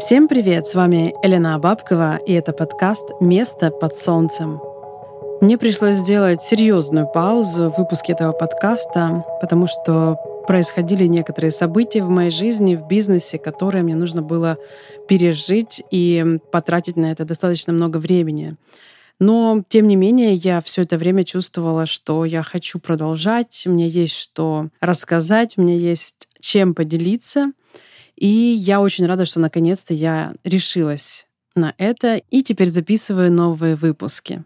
Всем привет! С вами Елена Бабкова, и это подкаст «Место под солнцем». Мне пришлось сделать серьезную паузу в выпуске этого подкаста, потому что происходили некоторые события в моей жизни, в бизнесе, которые мне нужно было пережить и потратить на это достаточно много времени. Но, тем не менее, я все это время чувствовала, что я хочу продолжать, мне есть что рассказать, мне есть чем поделиться. И я очень рада, что наконец-то я решилась на это и теперь записываю новые выпуски.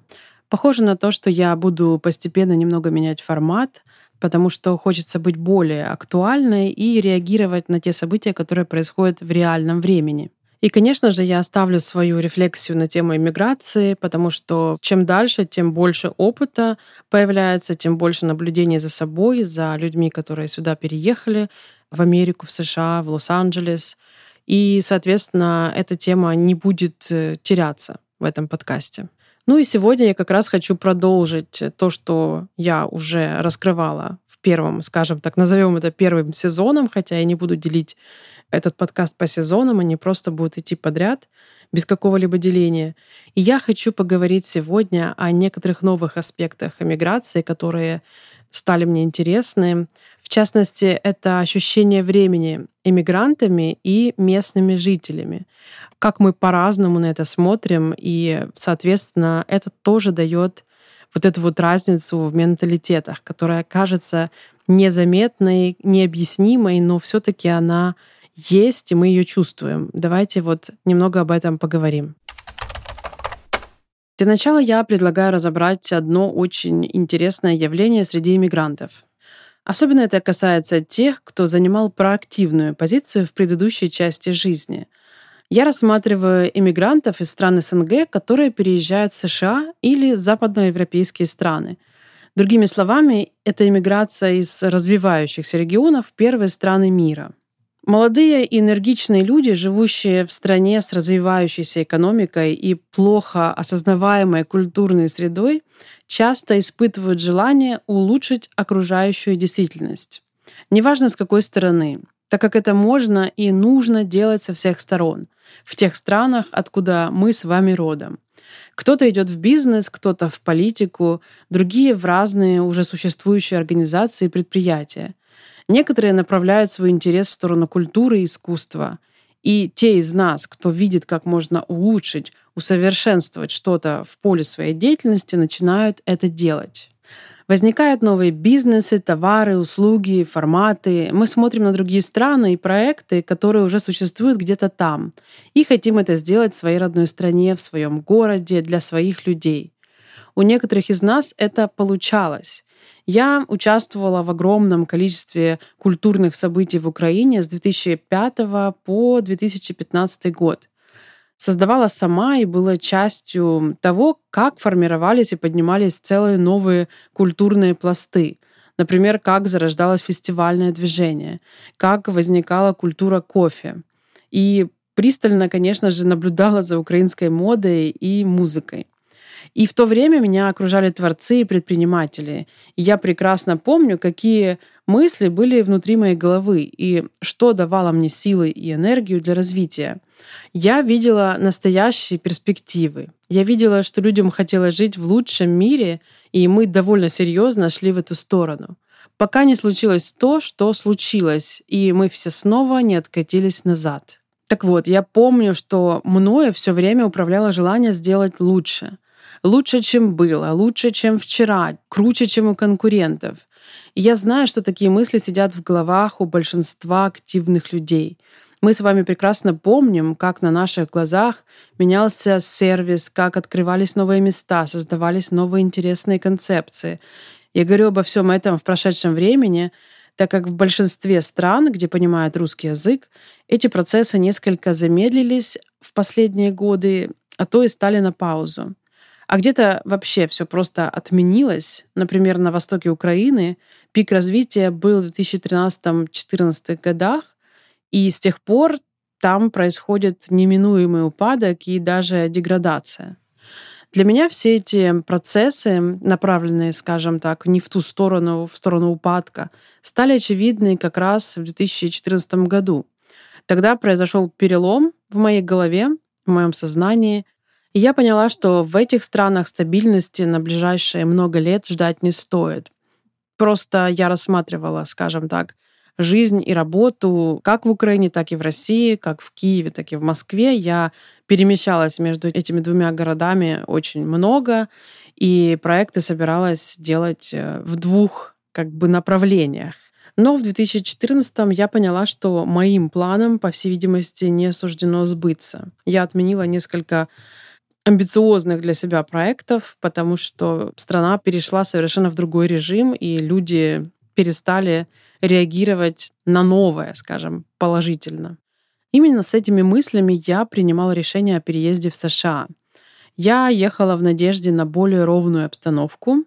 Похоже на то, что я буду постепенно немного менять формат, потому что хочется быть более актуальной и реагировать на те события, которые происходят в реальном времени. И, конечно же, я оставлю свою рефлексию на тему иммиграции, потому что чем дальше, тем больше опыта появляется, тем больше наблюдений за собой, за людьми, которые сюда переехали, в Америку, в США, в Лос-Анджелес. И, соответственно, эта тема не будет э, теряться в этом подкасте. Ну и сегодня я как раз хочу продолжить то, что я уже раскрывала в первом, скажем так, назовем это первым сезоном, хотя я не буду делить этот подкаст по сезонам, они просто будут идти подряд без какого-либо деления. И я хочу поговорить сегодня о некоторых новых аспектах эмиграции, которые стали мне интересны. В частности, это ощущение времени иммигрантами и местными жителями. Как мы по-разному на это смотрим, и, соответственно, это тоже дает вот эту вот разницу в менталитетах, которая кажется незаметной, необъяснимой, но все-таки она есть, и мы ее чувствуем. Давайте вот немного об этом поговорим. Для начала я предлагаю разобрать одно очень интересное явление среди иммигрантов. Особенно это касается тех, кто занимал проактивную позицию в предыдущей части жизни. Я рассматриваю иммигрантов из стран СНГ, которые переезжают в США или западноевропейские страны. Другими словами, это иммиграция из развивающихся регионов в первые страны мира – Молодые и энергичные люди, живущие в стране с развивающейся экономикой и плохо осознаваемой культурной средой, часто испытывают желание улучшить окружающую действительность. Неважно с какой стороны, так как это можно и нужно делать со всех сторон, в тех странах, откуда мы с вами родом. Кто-то идет в бизнес, кто-то в политику, другие в разные уже существующие организации и предприятия. Некоторые направляют свой интерес в сторону культуры и искусства. И те из нас, кто видит, как можно улучшить, усовершенствовать что-то в поле своей деятельности, начинают это делать. Возникают новые бизнесы, товары, услуги, форматы. Мы смотрим на другие страны и проекты, которые уже существуют где-то там. И хотим это сделать в своей родной стране, в своем городе, для своих людей. У некоторых из нас это получалось. Я участвовала в огромном количестве культурных событий в Украине с 2005 по 2015 год. Создавала сама и была частью того, как формировались и поднимались целые новые культурные пласты. Например, как зарождалось фестивальное движение, как возникала культура кофе. И пристально, конечно же, наблюдала за украинской модой и музыкой. И в то время меня окружали творцы и предприниматели. И я прекрасно помню, какие мысли были внутри моей головы и что давало мне силы и энергию для развития. Я видела настоящие перспективы. Я видела, что людям хотелось жить в лучшем мире, и мы довольно серьезно шли в эту сторону. Пока не случилось то, что случилось, и мы все снова не откатились назад. Так вот, я помню, что мною все время управляло желание сделать лучше лучше, чем было, лучше, чем вчера, круче, чем у конкурентов. И я знаю, что такие мысли сидят в головах у большинства активных людей. Мы с вами прекрасно помним, как на наших глазах менялся сервис, как открывались новые места, создавались новые интересные концепции. Я говорю обо всем этом в прошедшем времени, так как в большинстве стран, где понимают русский язык, эти процессы несколько замедлились в последние годы, а то и стали на паузу. А где-то вообще все просто отменилось. Например, на востоке Украины пик развития был в 2013-2014 годах, и с тех пор там происходит неминуемый упадок и даже деградация. Для меня все эти процессы, направленные, скажем так, не в ту сторону, в сторону упадка, стали очевидны как раз в 2014 году. Тогда произошел перелом в моей голове, в моем сознании. И я поняла, что в этих странах стабильности на ближайшие много лет ждать не стоит. Просто я рассматривала, скажем так, жизнь и работу как в Украине, так и в России, как в Киеве, так и в Москве. Я перемещалась между этими двумя городами очень много, и проекты собиралась делать э, в двух как бы направлениях. Но в 2014 я поняла, что моим планам, по всей видимости, не суждено сбыться. Я отменила несколько амбициозных для себя проектов, потому что страна перешла совершенно в другой режим, и люди перестали реагировать на новое, скажем, положительно. Именно с этими мыслями я принимала решение о переезде в США. Я ехала в надежде на более ровную обстановку,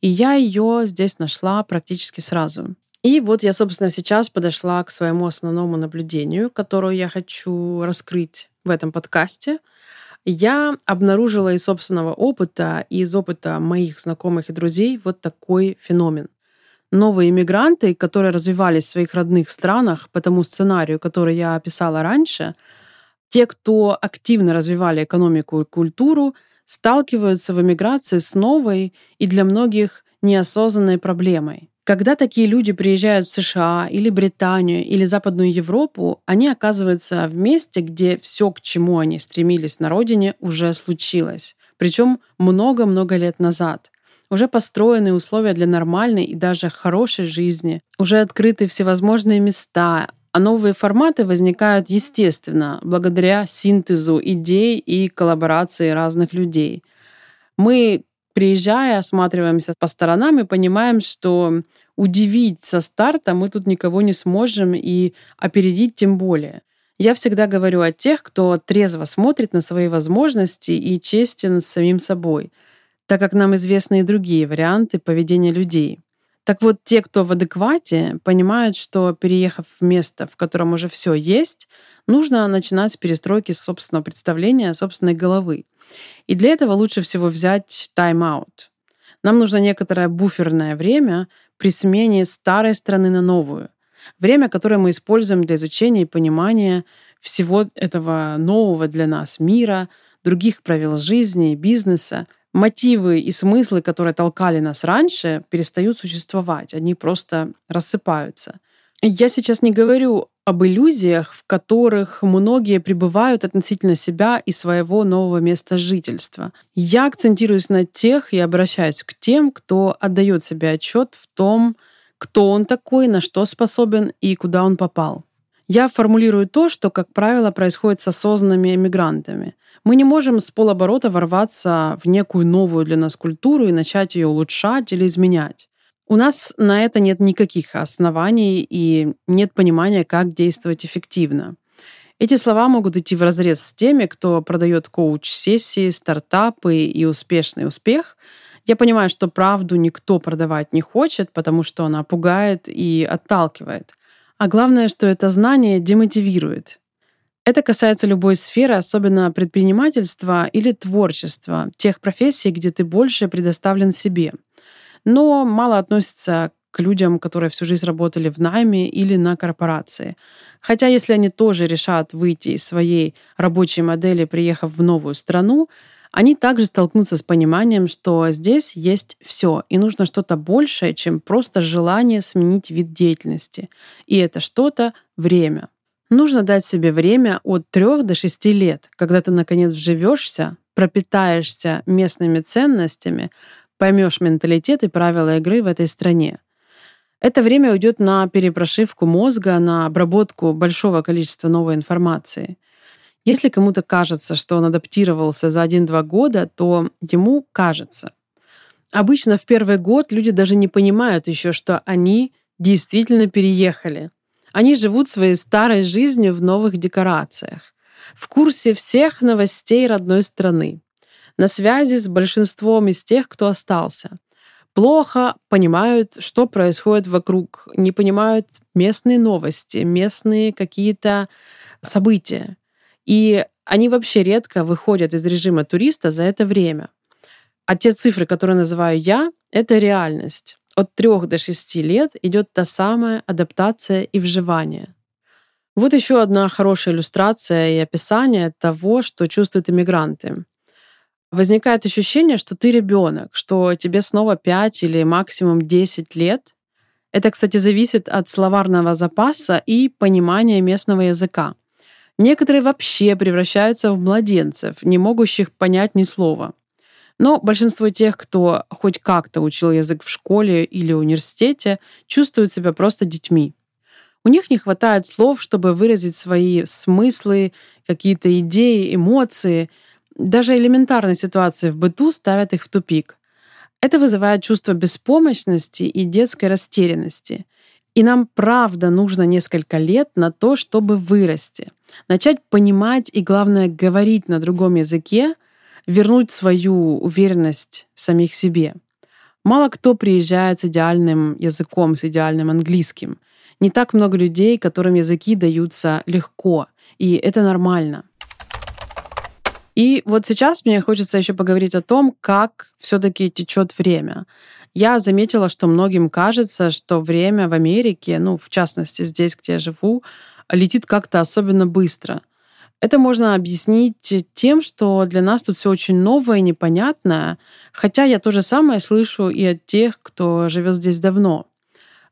и я ее здесь нашла практически сразу. И вот я, собственно, сейчас подошла к своему основному наблюдению, которое я хочу раскрыть в этом подкасте. Я обнаружила из собственного опыта и из опыта моих знакомых и друзей вот такой феномен новые иммигранты, которые развивались в своих родных странах по тому сценарию, который я описала раньше, те, кто активно развивали экономику и культуру, сталкиваются в эмиграции с новой и для многих неосознанной проблемой. Когда такие люди приезжают в США или Британию или Западную Европу, они оказываются в месте, где все, к чему они стремились на родине, уже случилось. Причем много-много лет назад. Уже построены условия для нормальной и даже хорошей жизни. Уже открыты всевозможные места, а новые форматы возникают естественно, благодаря синтезу идей и коллаборации разных людей. Мы, приезжая, осматриваемся по сторонам и понимаем, что удивить со старта мы тут никого не сможем и опередить тем более. Я всегда говорю о тех, кто трезво смотрит на свои возможности и честен с самим собой — так как нам известны и другие варианты поведения людей. Так вот, те, кто в адеквате, понимают, что переехав в место, в котором уже все есть, нужно начинать с перестройки собственного представления, собственной головы. И для этого лучше всего взять тайм-аут. Нам нужно некоторое буферное время при смене старой страны на новую. Время, которое мы используем для изучения и понимания всего этого нового для нас мира, других правил жизни, бизнеса, мотивы и смыслы, которые толкали нас раньше, перестают существовать. Они просто рассыпаются. Я сейчас не говорю об иллюзиях, в которых многие пребывают относительно себя и своего нового места жительства. Я акцентируюсь на тех и обращаюсь к тем, кто отдает себе отчет в том, кто он такой, на что способен и куда он попал. Я формулирую то, что, как правило, происходит с осознанными эмигрантами. Мы не можем с полоборота ворваться в некую новую для нас культуру и начать ее улучшать или изменять. У нас на это нет никаких оснований и нет понимания, как действовать эффективно. Эти слова могут идти в разрез с теми, кто продает коуч-сессии, стартапы и успешный успех. Я понимаю, что правду никто продавать не хочет, потому что она пугает и отталкивает. А главное, что это знание демотивирует. Это касается любой сферы, особенно предпринимательства или творчества, тех профессий, где ты больше предоставлен себе. Но мало относится к людям, которые всю жизнь работали в найме или на корпорации. Хотя если они тоже решат выйти из своей рабочей модели, приехав в новую страну, они также столкнутся с пониманием, что здесь есть все, и нужно что-то большее, чем просто желание сменить вид деятельности. И это что-то — время. Нужно дать себе время от 3 до 6 лет, когда ты наконец вживешься, пропитаешься местными ценностями, поймешь менталитет и правила игры в этой стране. Это время уйдет на перепрошивку мозга, на обработку большого количества новой информации. Если кому-то кажется, что он адаптировался за 1-2 года, то ему кажется. Обычно в первый год люди даже не понимают еще, что они действительно переехали — они живут своей старой жизнью в новых декорациях, в курсе всех новостей родной страны, на связи с большинством из тех, кто остался. Плохо понимают, что происходит вокруг, не понимают местные новости, местные какие-то события. И они вообще редко выходят из режима туриста за это время. А те цифры, которые называю я, это реальность от 3 до 6 лет идет та самая адаптация и вживание. Вот еще одна хорошая иллюстрация и описание того, что чувствуют иммигранты. Возникает ощущение, что ты ребенок, что тебе снова 5 или максимум 10 лет. Это, кстати, зависит от словарного запаса и понимания местного языка. Некоторые вообще превращаются в младенцев, не могущих понять ни слова. Но большинство тех, кто хоть как-то учил язык в школе или университете, чувствуют себя просто детьми. У них не хватает слов, чтобы выразить свои смыслы, какие-то идеи, эмоции. Даже элементарные ситуации в быту ставят их в тупик. Это вызывает чувство беспомощности и детской растерянности. И нам правда нужно несколько лет на то, чтобы вырасти, начать понимать и, главное, говорить на другом языке, вернуть свою уверенность в самих себе. Мало кто приезжает с идеальным языком, с идеальным английским — не так много людей, которым языки даются легко, и это нормально. И вот сейчас мне хочется еще поговорить о том, как все-таки течет время. Я заметила, что многим кажется, что время в Америке, ну, в частности, здесь, где я живу, летит как-то особенно быстро. Это можно объяснить тем, что для нас тут все очень новое и непонятное, хотя я то же самое слышу и от тех, кто живет здесь давно.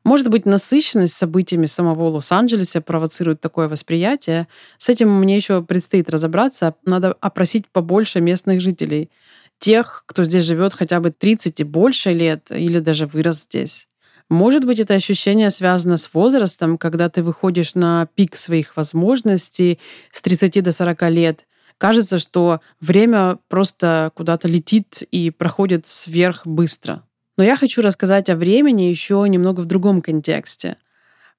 Может быть, насыщенность событиями самого Лос-Анджелеса провоцирует такое восприятие. С этим мне еще предстоит разобраться. Надо опросить побольше местных жителей. Тех, кто здесь живет хотя бы 30 и больше лет, или даже вырос здесь. Может быть, это ощущение связано с возрастом, когда ты выходишь на пик своих возможностей с 30 до 40 лет. Кажется, что время просто куда-то летит и проходит сверх быстро. Но я хочу рассказать о времени еще немного в другом контексте.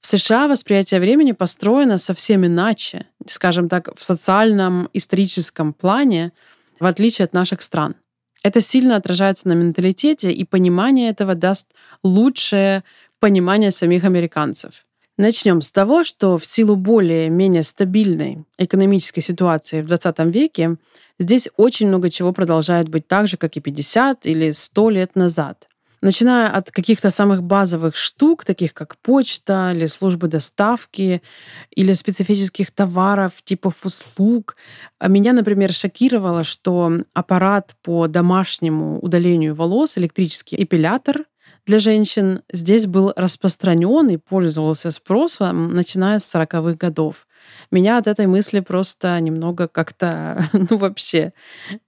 В США восприятие времени построено совсем иначе, скажем так, в социальном, историческом плане, в отличие от наших стран. Это сильно отражается на менталитете, и понимание этого даст лучшее понимание самих американцев. Начнем с того, что в силу более-менее стабильной экономической ситуации в 20 веке здесь очень много чего продолжает быть так же, как и 50 или 100 лет назад начиная от каких-то самых базовых штук, таких как почта или службы доставки, или специфических товаров, типов услуг. А меня, например, шокировало, что аппарат по домашнему удалению волос, электрический эпилятор для женщин здесь был распространен и пользовался спросом, начиная с 40-х годов. Меня от этой мысли просто немного как-то, ну вообще,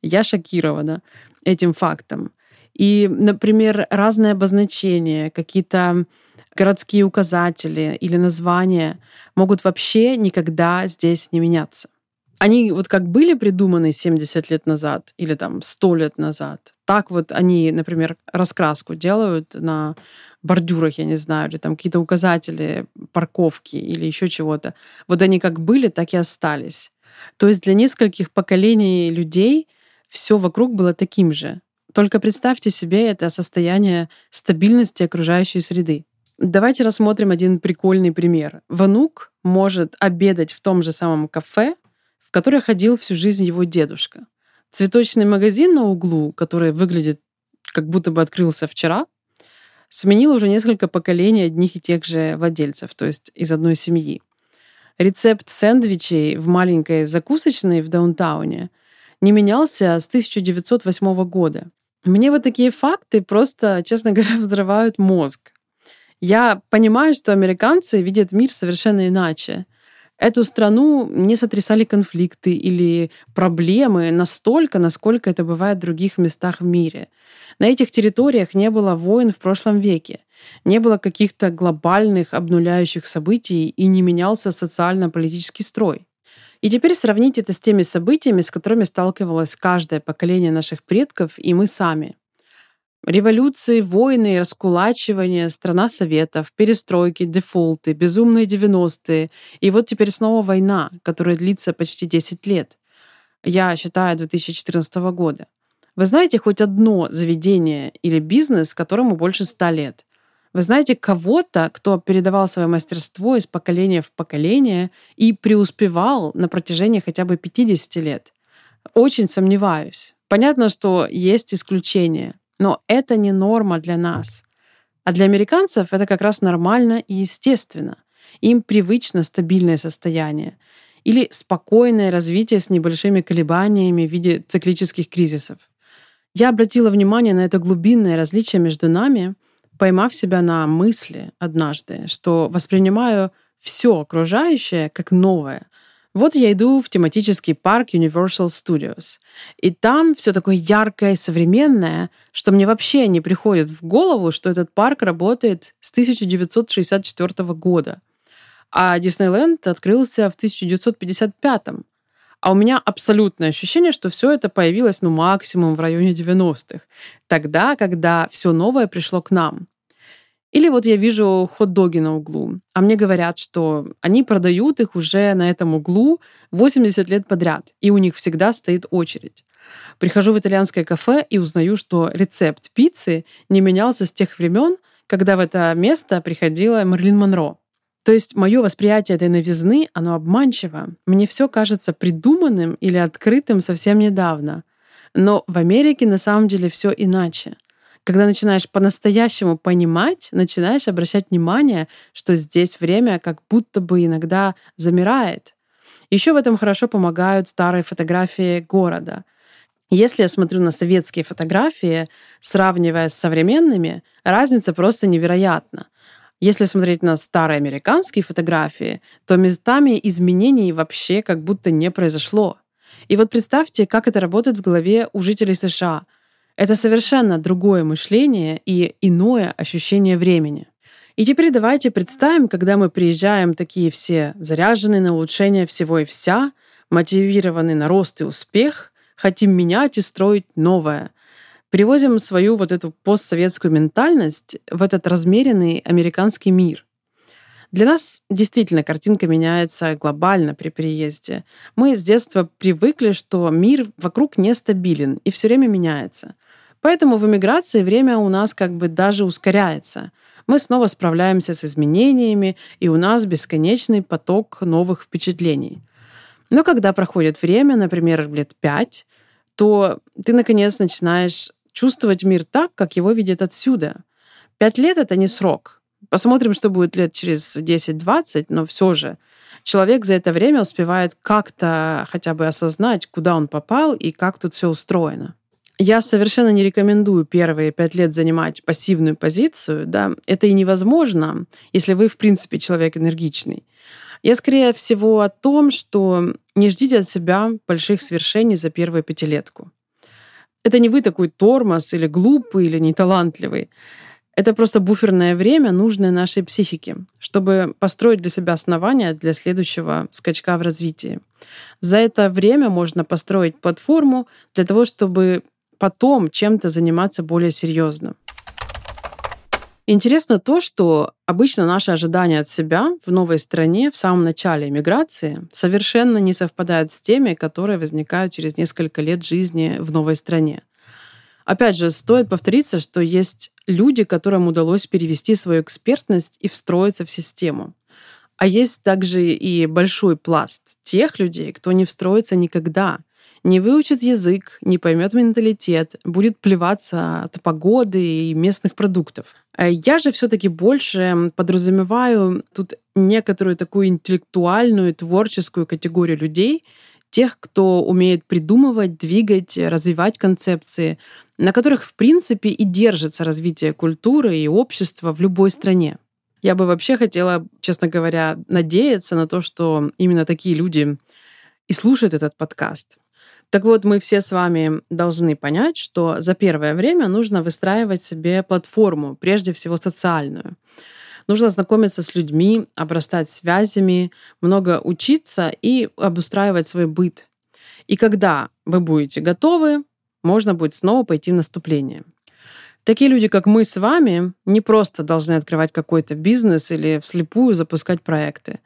я шокирована этим фактом. И, например, разные обозначения, какие-то городские указатели или названия могут вообще никогда здесь не меняться. Они вот как были придуманы 70 лет назад или там 100 лет назад, так вот они, например, раскраску делают на бордюрах, я не знаю, или там какие-то указатели парковки или еще чего-то. Вот они как были, так и остались. То есть для нескольких поколений людей все вокруг было таким же. Только представьте себе это состояние стабильности окружающей среды. Давайте рассмотрим один прикольный пример. Внук может обедать в том же самом кафе, в которое ходил всю жизнь его дедушка. Цветочный магазин на углу, который выглядит как будто бы открылся вчера, сменил уже несколько поколений одних и тех же владельцев, то есть из одной семьи. Рецепт сэндвичей в маленькой закусочной в даунтауне не менялся с 1908 года. Мне вот такие факты просто, честно говоря, взрывают мозг. Я понимаю, что американцы видят мир совершенно иначе. Эту страну не сотрясали конфликты или проблемы настолько, насколько это бывает в других местах в мире. На этих территориях не было войн в прошлом веке, не было каких-то глобальных обнуляющих событий и не менялся социально-политический строй. И теперь сравните это с теми событиями, с которыми сталкивалось каждое поколение наших предков и мы сами. Революции, войны, раскулачивание, страна советов, перестройки, дефолты, безумные 90-е. И вот теперь снова война, которая длится почти 10 лет. Я считаю, 2014 года. Вы знаете хоть одно заведение или бизнес, которому больше 100 лет? Вы знаете кого-то, кто передавал свое мастерство из поколения в поколение и преуспевал на протяжении хотя бы 50 лет? Очень сомневаюсь. Понятно, что есть исключения, но это не норма для нас. А для американцев это как раз нормально и естественно. Им привычно стабильное состояние или спокойное развитие с небольшими колебаниями в виде циклических кризисов. Я обратила внимание на это глубинное различие между нами, поймав себя на мысли однажды, что воспринимаю все окружающее как новое. Вот я иду в тематический парк Universal Studios, и там все такое яркое и современное, что мне вообще не приходит в голову, что этот парк работает с 1964 года. А Диснейленд открылся в 1955 а у меня абсолютное ощущение, что все это появилось, ну, максимум в районе 90-х. Тогда, когда все новое пришло к нам. Или вот я вижу хот-доги на углу, а мне говорят, что они продают их уже на этом углу 80 лет подряд, и у них всегда стоит очередь. Прихожу в итальянское кафе и узнаю, что рецепт пиццы не менялся с тех времен, когда в это место приходила Мерлин Монро. То есть мое восприятие этой новизны, оно обманчиво. Мне все кажется придуманным или открытым совсем недавно. Но в Америке на самом деле все иначе когда начинаешь по-настоящему понимать, начинаешь обращать внимание, что здесь время как будто бы иногда замирает. Еще в этом хорошо помогают старые фотографии города. Если я смотрю на советские фотографии, сравнивая с современными, разница просто невероятна. Если смотреть на старые американские фотографии, то местами изменений вообще как будто не произошло. И вот представьте, как это работает в голове у жителей США — это совершенно другое мышление и иное ощущение времени. И теперь давайте представим, когда мы приезжаем такие все заряженные на улучшение всего и вся, мотивированные на рост и успех, хотим менять и строить новое. Привозим свою вот эту постсоветскую ментальность в этот размеренный американский мир. Для нас действительно картинка меняется глобально при переезде. Мы с детства привыкли, что мир вокруг нестабилен и все время меняется. Поэтому в эмиграции время у нас как бы даже ускоряется. Мы снова справляемся с изменениями, и у нас бесконечный поток новых впечатлений. Но когда проходит время, например, лет пять, то ты, наконец, начинаешь чувствовать мир так, как его видят отсюда. Пять лет — это не срок. Посмотрим, что будет лет через 10-20, но все же человек за это время успевает как-то хотя бы осознать, куда он попал и как тут все устроено. Я совершенно не рекомендую первые пять лет занимать пассивную позицию. Да? Это и невозможно, если вы, в принципе, человек энергичный. Я скорее всего о том, что не ждите от себя больших свершений за первую пятилетку. Это не вы такой тормоз или глупый, или неталантливый. Это просто буферное время, нужное нашей психике, чтобы построить для себя основания для следующего скачка в развитии. За это время можно построить платформу для того, чтобы потом чем-то заниматься более серьезно. Интересно то, что обычно наши ожидания от себя в новой стране в самом начале иммиграции совершенно не совпадают с теми, которые возникают через несколько лет жизни в новой стране. Опять же, стоит повториться, что есть люди, которым удалось перевести свою экспертность и встроиться в систему. А есть также и большой пласт тех людей, кто не встроится никогда — не выучит язык, не поймет менталитет, будет плеваться от погоды и местных продуктов. А я же все-таки больше подразумеваю тут некоторую такую интеллектуальную, творческую категорию людей, тех, кто умеет придумывать, двигать, развивать концепции, на которых, в принципе, и держится развитие культуры и общества в любой стране. Я бы вообще хотела, честно говоря, надеяться на то, что именно такие люди и слушают этот подкаст. Так вот, мы все с вами должны понять, что за первое время нужно выстраивать себе платформу, прежде всего социальную. Нужно знакомиться с людьми, обрастать связями, много учиться и обустраивать свой быт. И когда вы будете готовы, можно будет снова пойти в наступление. Такие люди, как мы с вами, не просто должны открывать какой-то бизнес или вслепую запускать проекты.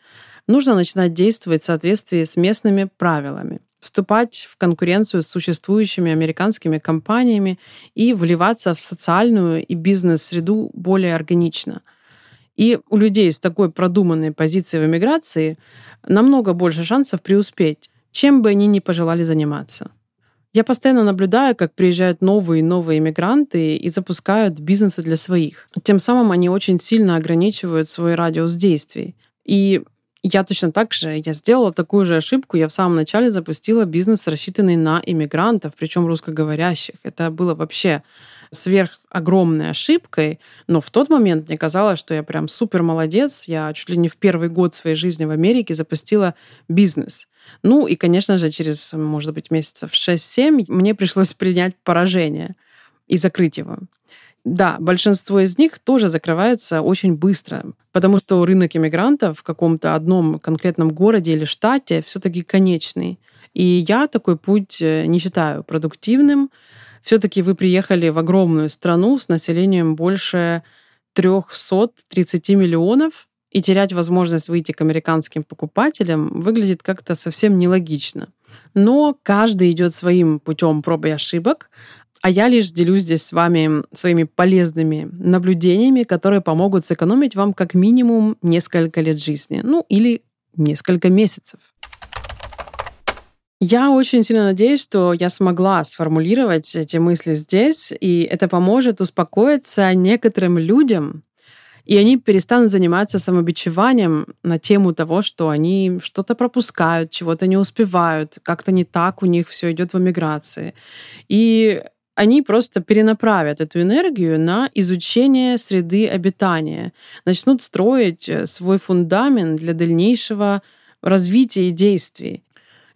Нужно начинать действовать в соответствии с местными правилами вступать в конкуренцию с существующими американскими компаниями и вливаться в социальную и бизнес-среду более органично. И у людей с такой продуманной позицией в эмиграции намного больше шансов преуспеть, чем бы они ни пожелали заниматься. Я постоянно наблюдаю, как приезжают новые и новые иммигранты и запускают бизнесы для своих. Тем самым они очень сильно ограничивают свой радиус действий. И я точно так же, я сделала такую же ошибку. Я в самом начале запустила бизнес, рассчитанный на иммигрантов, причем русскоговорящих. Это было вообще сверх огромной ошибкой, но в тот момент мне казалось, что я прям супер молодец. Я чуть ли не в первый год своей жизни в Америке запустила бизнес. Ну и, конечно же, через, может быть, месяцев 6-7 мне пришлось принять поражение и закрыть его. Да, большинство из них тоже закрываются очень быстро, потому что рынок иммигрантов в каком-то одном конкретном городе или штате все-таки конечный. И я такой путь э, не считаю продуктивным. Все-таки вы приехали в огромную страну с населением больше 330 миллионов, и терять возможность выйти к американским покупателям выглядит как-то совсем нелогично. Но каждый идет своим путем проб и ошибок, а я лишь делюсь здесь с вами своими полезными наблюдениями, которые помогут сэкономить вам как минимум несколько лет жизни, ну или несколько месяцев. Я очень сильно надеюсь, что я смогла сформулировать эти мысли здесь, и это поможет успокоиться некоторым людям, и они перестанут заниматься самобичеванием на тему того, что они что-то пропускают, чего-то не успевают, как-то не так у них все идет в эмиграции. И они просто перенаправят эту энергию на изучение среды обитания, начнут строить э, свой фундамент для дальнейшего развития и действий.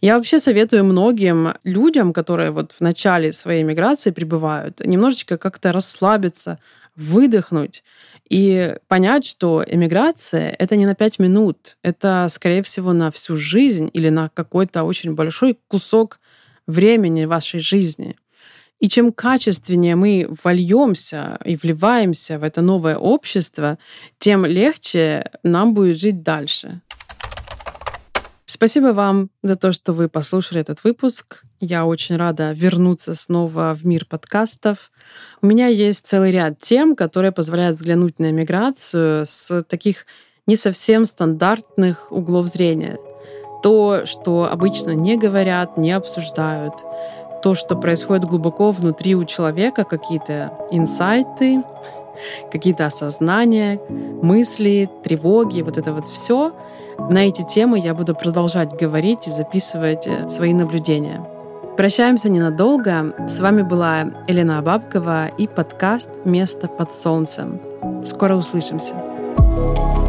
Я вообще советую многим людям, которые вот в начале своей миграции прибывают, немножечко как-то расслабиться, выдохнуть и понять, что эмиграция — это не на пять минут, это, скорее всего, на всю жизнь или на какой-то очень большой кусок времени вашей жизни. И чем качественнее мы вольемся и вливаемся в это новое общество, тем легче нам будет жить дальше. Спасибо вам за то, что вы послушали этот выпуск. Я очень рада вернуться снова в мир подкастов. У меня есть целый ряд тем, которые позволяют взглянуть на миграцию с таких не совсем стандартных углов зрения. То, что обычно не говорят, не обсуждают — то, что происходит глубоко внутри у человека, какие-то инсайты, какие-то осознания, мысли, тревоги, вот это вот все. На эти темы я буду продолжать говорить и записывать э, свои наблюдения. Прощаемся ненадолго. С вами была Елена Абабкова и подкаст «Место под солнцем». Скоро услышимся. thank you